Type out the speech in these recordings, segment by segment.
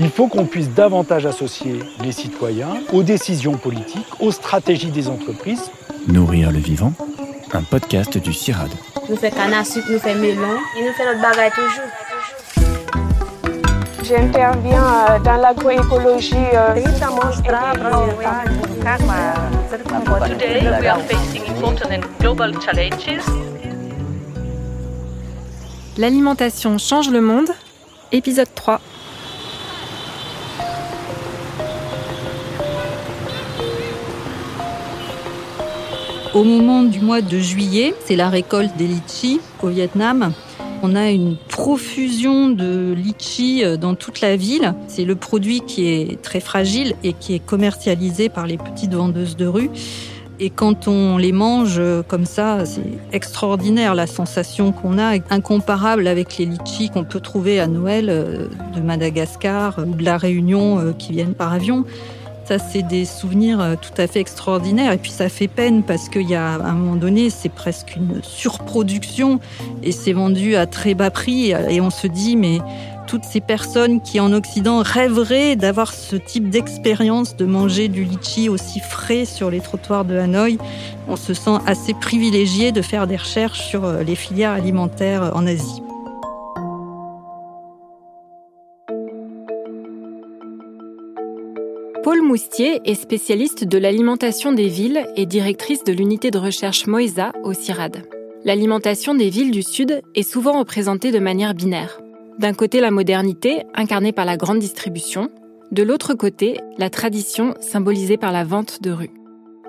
Il faut qu'on puisse davantage associer les citoyens aux décisions politiques, aux stratégies des entreprises. Nourrir le vivant, un podcast du CIRAD. Nous faisons canne à sucre, nous faisons melon et nous faisons notre bagaille toujours. J'interviens euh, dans l'agroécologie. Today, we are facing important and global challenges. L'alimentation change le monde, épisode 3. Au moment du mois de juillet, c'est la récolte des litchis au Vietnam. On a une profusion de litchis euh, dans toute la ville. C'est le produit qui est très fragile et qui est commercialisé par les petites vendeuses de rue. Et quand on les mange euh, comme ça, c'est extraordinaire la sensation qu'on a, incomparable avec les litchis qu'on peut trouver à Noël euh, de Madagascar ou de la Réunion qui viennent par avion. Ça, c'est des souvenirs euh, tout à fait extraordinaires. Et puis, ça fait peine parce qu'il y a, un moment donné, c'est presque une surproduction et c'est vendu à très bas prix. Et on se dit, mais toutes ces personnes qui, en Occident, rêveraient d'avoir ce type d'expérience, de manger du litchi aussi frais sur les trottoirs de Hanoï, on se sent assez privilégié de faire des recherches sur euh, les filières alimentaires en Asie. Paul Moustier est spécialiste de l'alimentation des villes et directrice de l'unité de recherche Moïsa au CIRAD. L'alimentation des villes du Sud est souvent représentée de manière binaire. D'un côté, la modernité, incarnée par la grande distribution, de l'autre côté, la tradition, symbolisée par la vente de rue.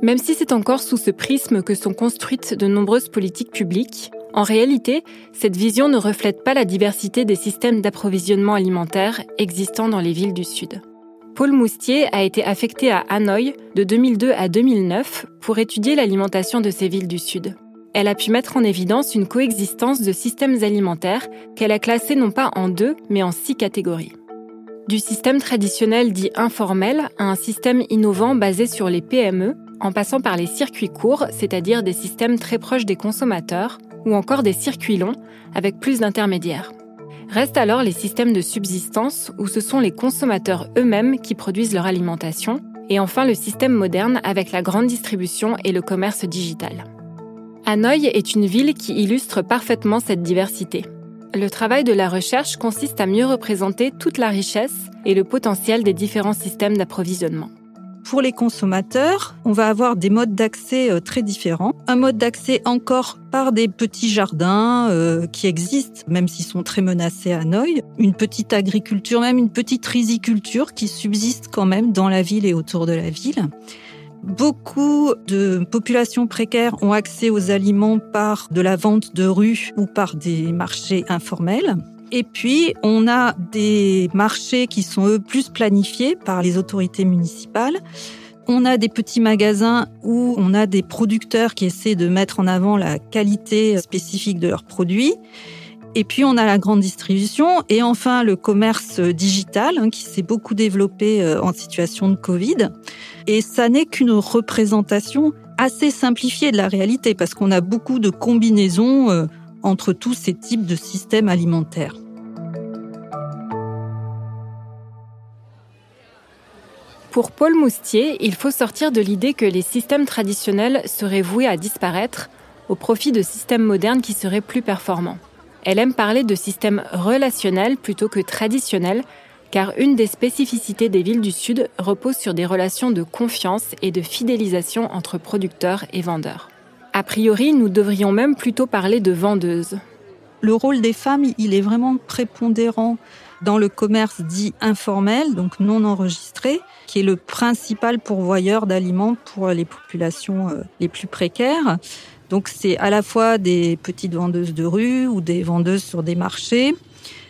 Même si c'est encore sous ce prisme que sont construites de nombreuses politiques publiques, en réalité, cette vision ne reflète pas la diversité des systèmes d'approvisionnement alimentaire existants dans les villes du Sud. Paul Moustier a été affecté à Hanoï de 2002 à 2009 pour étudier l'alimentation de ces villes du Sud. Elle a pu mettre en évidence une coexistence de systèmes alimentaires qu'elle a classés non pas en deux, mais en six catégories. Du système traditionnel dit informel à un système innovant basé sur les PME, en passant par les circuits courts, c'est-à-dire des systèmes très proches des consommateurs, ou encore des circuits longs, avec plus d'intermédiaires. Restent alors les systèmes de subsistance, où ce sont les consommateurs eux-mêmes qui produisent leur alimentation, et enfin le système moderne avec la grande distribution et le commerce digital. Hanoï est une ville qui illustre parfaitement cette diversité. Le travail de la recherche consiste à mieux représenter toute la richesse et le potentiel des différents systèmes d'approvisionnement. Pour les consommateurs, on va avoir des modes d'accès euh, très différents. Un mode d'accès encore par des petits jardins euh, qui existent, même s'ils sont très menacés à Hanoï. Une petite agriculture, même une petite riziculture qui subsiste quand même dans la ville et autour de la ville. Beaucoup de populations précaires ont accès aux aliments par de la vente de rue ou par des marchés informels. Et puis, on a des marchés qui sont, eux, plus planifiés par les autorités municipales. On a des petits magasins où on a des producteurs qui essaient de mettre en avant la qualité spécifique de leurs produits. Et puis, on a la grande distribution. Et enfin, le commerce digital hein, qui s'est beaucoup développé euh, en situation de Covid. Et ça n'est qu'une représentation assez simplifiée de la réalité parce qu'on a beaucoup de combinaisons euh, entre tous ces types de systèmes alimentaires. Pour Paul Moustier, il faut sortir de l'idée que les systèmes traditionnels seraient voués à disparaître au profit de systèmes modernes qui seraient plus performants. Elle aime parler de systèmes relationnels plutôt que traditionnels, car une des spécificités des villes du Sud repose sur des relations de confiance et de fidélisation entre producteurs et vendeurs. A priori, nous devrions même plutôt parler de vendeuses. Le rôle des femmes, il est vraiment prépondérant dans le commerce dit informel, donc non enregistré, qui est le principal pourvoyeur d'aliments pour les populations euh, les plus précaires. Donc c'est à la fois des petites vendeuses de rue ou des vendeuses sur des marchés.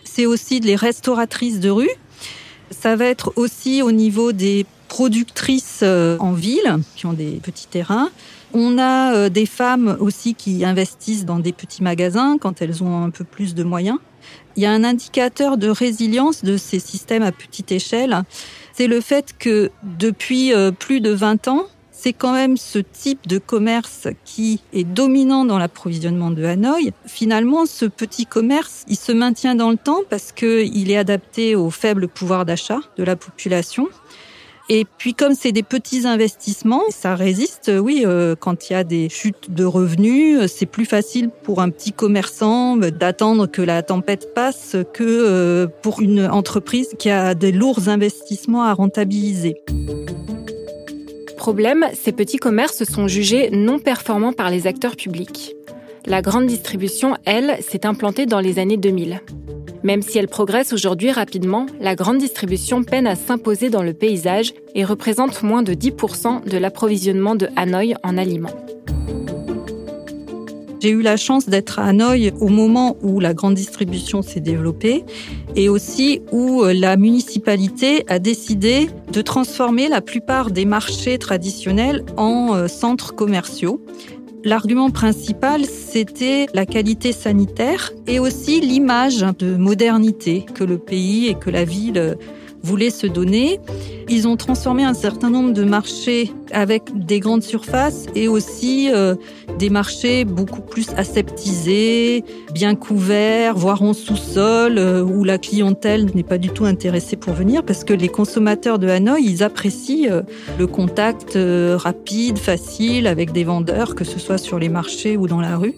C'est aussi les restauratrices de rue. Ça va être aussi au niveau des productrices euh, en ville qui ont des petits terrains. On a euh, des femmes aussi qui investissent dans des petits magasins quand elles ont un peu plus de moyens. Il y a un indicateur de résilience de ces systèmes à petite échelle. C'est le fait que depuis euh, plus de 20 ans, c'est quand même ce type de commerce qui est dominant dans l'approvisionnement de Hanoï. Finalement, ce petit commerce, il se maintient dans le temps parce qu'il est adapté au faible pouvoir d'achat de la population. Et puis comme c'est des petits investissements, ça résiste. Oui, euh, quand il y a des chutes de revenus, c'est plus facile pour un petit commerçant d'attendre que la tempête passe que euh, pour une entreprise qui a des lourds investissements à rentabiliser. Problème, ces petits commerces sont jugés non performants par les acteurs publics. La grande distribution, elle, s'est implantée dans les années 2000. Même si elle progresse aujourd'hui rapidement, la grande distribution peine à s'imposer dans le paysage et représente moins de 10% de l'approvisionnement de Hanoï en aliments. J'ai eu la chance d'être à Hanoï au moment où la grande distribution s'est développée et aussi où euh, la municipalité a décidé de transformer la plupart des marchés traditionnels en euh, centres commerciaux L'argument principal, c'était la qualité sanitaire et aussi l'image de modernité que le pays et que la ville voulaient se donner. Ils ont transformé un certain nombre de marchés avec des grandes surfaces et aussi euh, des marchés beaucoup plus aseptisés, bien couverts, voire en sous-sol, euh, où la clientèle n'est pas du tout intéressée pour venir parce que les consommateurs de Hanoï, ils apprécient euh, le contact rapide, facile avec des vendeurs, que ce soit sur les marchés ou dans la rue.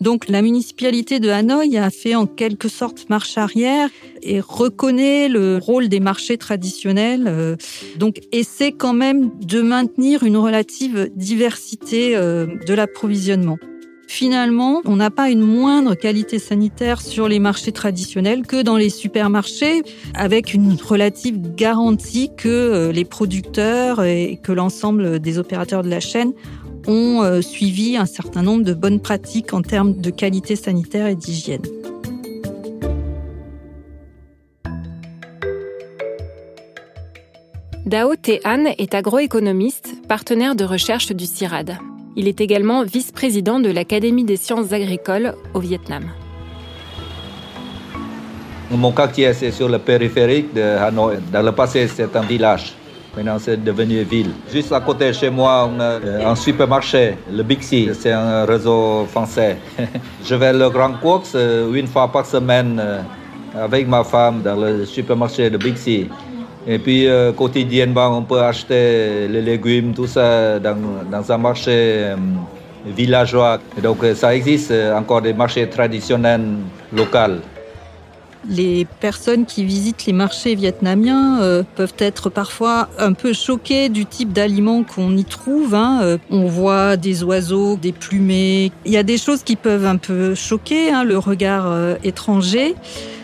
Donc la municipalité de Hanoï a fait en quelque sorte marche arrière et reconnaît le rôle des marchés traditionnels. Euh, donc essaie quand même de maintenir une relative diversité euh, de l'approvisionnement. Finalement, on n'a pas une moindre qualité sanitaire sur les marchés traditionnels que dans les supermarchés, avec une relative garantie que euh, les producteurs et que l'ensemble des opérateurs de la chaîne ont euh, suivi un certain nombre de bonnes pratiques en termes de qualité sanitaire et d'hygiène. Dao Tehan est agroéconomiste, partenaire de recherche du CIRAD. Il est également vice-président de l'Académie des sciences agricoles au Vietnam. Mon quartier, c'est sur le périphérique de Hanoi. Dans le passé, c'est un village. Maintenant, c'est devenu ville. Juste à côté de chez moi, on a euh, un supermarché, le Big C. C'est un réseau français. Je vais le Grand Course euh, une fois par semaine euh, avec ma femme dans le supermarché de Big C. Et puis, quotidiennement, on peut acheter les légumes, tout ça, dans un marché villageois. donc, ça existe encore des marchés traditionnels locaux. Les personnes qui visitent les marchés vietnamiens euh, peuvent être parfois un peu choquées du type d'aliments qu'on y trouve. Hein. Euh, on voit des oiseaux, des plumées. Il y a des choses qui peuvent un peu choquer hein, le regard euh, étranger.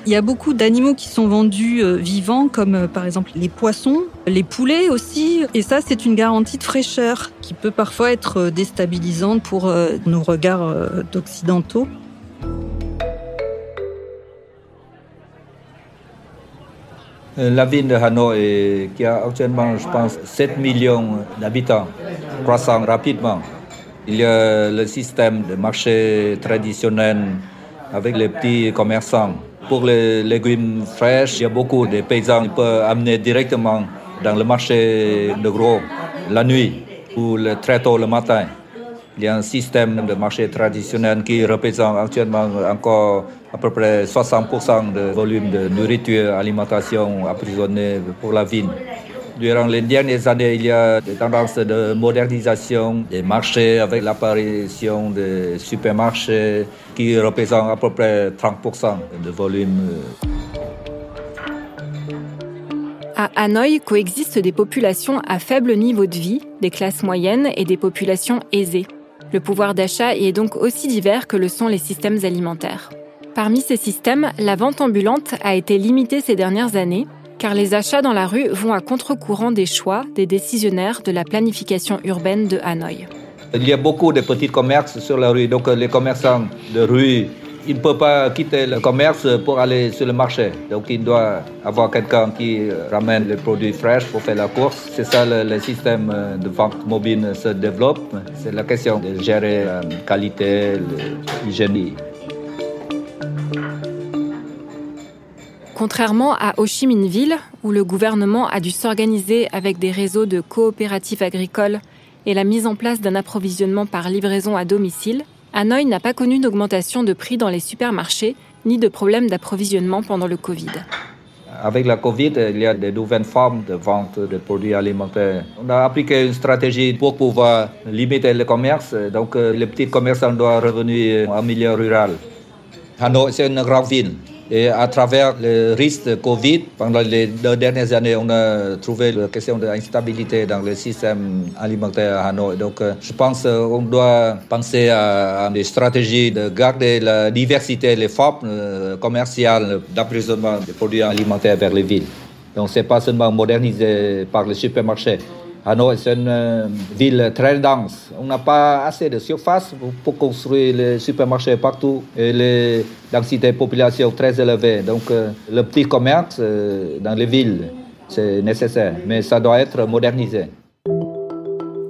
Il y a beaucoup d'animaux qui sont vendus vivants, comme par exemple les poissons, les poulets aussi. Et ça, c'est une garantie de fraîcheur qui peut parfois être déstabilisante pour nos regards d'occidentaux. La ville de Hanoi, qui a actuellement, je pense, 7 millions d'habitants, croissant rapidement. Il y a le système de marché traditionnel avec les petits commerçants. Pour les légumes fraîches, il y a beaucoup de paysans qui peuvent amener directement dans le marché de gros la nuit ou le très tôt le matin. Il y a un système de marché traditionnel qui représente actuellement encore à peu près 60% de volume de nourriture, alimentation apprisonnée pour la ville. Durant les dernières années, il y a des tendances de modernisation des marchés avec l'apparition des supermarchés qui représentent à peu près 30% de volume. À Hanoï coexistent des populations à faible niveau de vie, des classes moyennes et des populations aisées. Le pouvoir d'achat y est donc aussi divers que le sont les systèmes alimentaires. Parmi ces systèmes, la vente ambulante a été limitée ces dernières années, car les achats dans la rue vont à contre-courant des choix des décisionnaires de la planification urbaine de Hanoï. Il y a beaucoup de petits commerces sur la rue, donc les commerçants de rue il ne peut pas quitter le commerce pour aller sur le marché. Donc il doit avoir quelqu'un qui ramène les produits fraîches pour faire la course. C'est ça le, système de vente mobile se développe. C'est la question de gérer la qualité, l'hygiène. Contrairement à Ho Chi Minh Ville, où le gouvernement a dû s'organiser avec des réseaux de coopératives agricoles et la mise en place d'un approvisionnement par livraison à domicile, Hanoï n'a pas connu d'augmentation de prix dans les supermarchés ni de problème d'approvisionnement pendant le Covid. Avec la Covid, il y a des nouvelles formes de vente de produits alimentaires. On a appliqué une stratégie pour pouvoir limiter le commerce. Donc, euh, les petits commerçants doivent revenir en milieu rural. Hanoï, c'est une grande ville. Et à travers le risque de Covid, pendant les deux dernières années, on a trouvé la question de l'instabilité dans le système alimentaire à Hanoï. Donc, euh, je pense qu'on doit penser à, des stratégies de garder la diversité, les formes euh, commerciales d'emprisonnement des produits alimentaires vers les villes. Donc, ce n'est pas seulement modernisé par les supermarchés. Hanoï, c'est une euh, ville très dense. On n'a pas assez de surface pour construire les supermarchés partout et les densités de population très élevées. Donc, euh, le petit commerce euh, dans les villes, c'est nécessaire, mais ça doit être modernisé.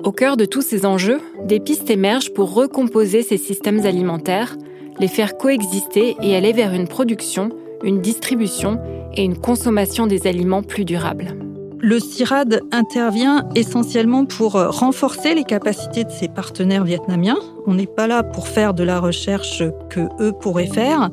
Au cœur de tous ces enjeux, des pistes émergent pour recomposer ces systèmes alimentaires, les faire coexister et aller vers une production, une distribution et une consommation des aliments plus durables. Le CIRAD intervient essentiellement pour euh, renforcer les capacités de ses partenaires vietnamiens. On n'est pas là pour faire de la recherche que eux pourraient faire.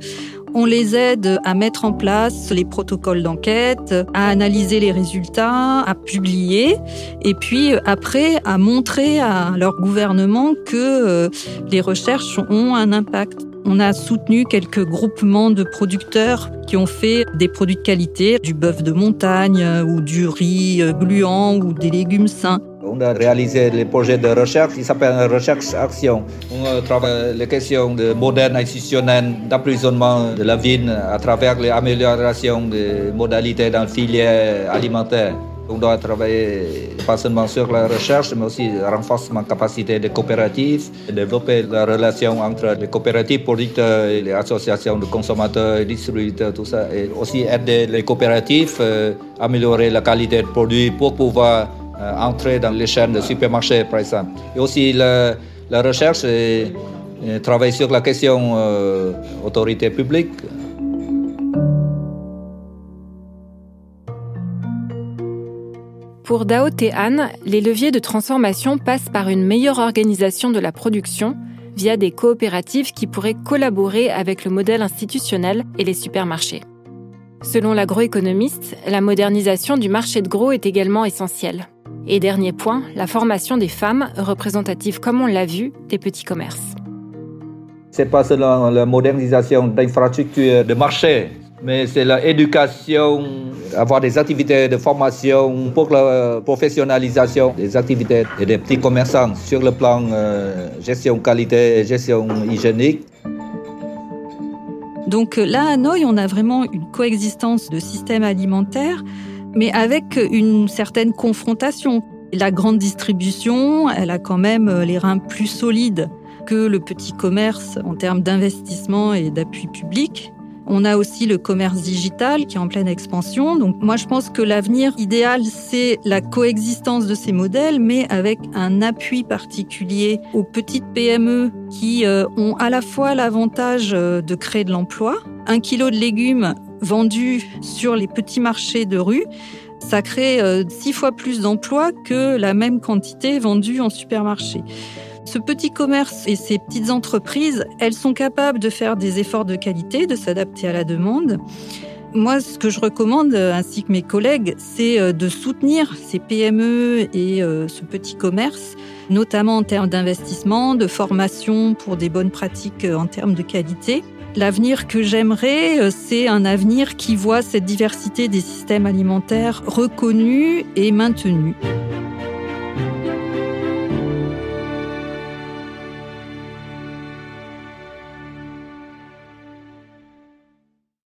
On les aide à mettre en place les protocoles d'enquête, à analyser les résultats, à publier, et puis euh, après à montrer à leur gouvernement que euh, les recherches ont un impact. On a soutenu quelques groupements de producteurs qui ont fait des produits de qualité, du bœuf de montagne euh, ou du riz euh, gluant ou des légumes sains. On a réalisé les projets de recherche qui s'appellent recherche-action. On travaille les questions de modèle institutionnel d'emprisonnement de la vigne à travers l'amélioration des modalités dans la filière alimentaire. On doit travailler pas seulement sur la recherche, mais aussi le renforcement de capacité des coopératives, développer la relation entre les coopératives producteurs et les associations de consommateurs et distributeurs, tout ça, et aussi aider les coopératives euh, améliorer la qualité des produits pour pouvoir euh, entrer dans les chaînes de supermarchés, par exemple. Et aussi la, recherche et, travailler sur la question euh, autorité publique. Pour Dao Tehan, les leviers de transformation passent par une meilleure organisation de la production via des coopératives qui pourraient collaborer avec le modèle institutionnel et les supermarchés. Selon l'agroéconomiste, la modernisation du marché de gros est également essentielle. Et dernier point, la formation des femmes, représentatives comme on l'a vu, des petits commerces. C'est pas seulement la modernisation d'infrastructures de marché, mais c'est l'éducation, avoir des activités de formation pour la professionnalisation des activités des petits commerçants sur le plan euh, gestion qualité et gestion hygiénique. Donc là, à Hanoï, on a vraiment une coexistence de systèmes alimentaires, mais avec une certaine confrontation. La grande distribution, elle a quand même les reins plus solides que le petit commerce en termes d'investissement et d'appui public. On a aussi le commerce digital qui est en pleine expansion. Donc moi je pense que l'avenir idéal c'est la coexistence de ces modèles mais avec un appui particulier aux petites PME qui euh, ont à la fois l'avantage euh, de créer de l'emploi. Un kilo de légumes vendus sur les petits marchés de rue, ça crée euh, six fois plus d'emplois que la même quantité vendue en supermarché. Ce petit commerce et ces petites entreprises, elles sont capables de faire des efforts de qualité, de s'adapter à la demande. Moi, ce que je recommande, ainsi que mes collègues, c'est euh, de soutenir ces PME et euh, ce petit commerce, notamment en termes d'investissement, de formation pour des bonnes pratiques euh, en termes de qualité. L'avenir que j'aimerais, c'est un avenir qui voit cette diversité des systèmes alimentaires reconnue et maintenue.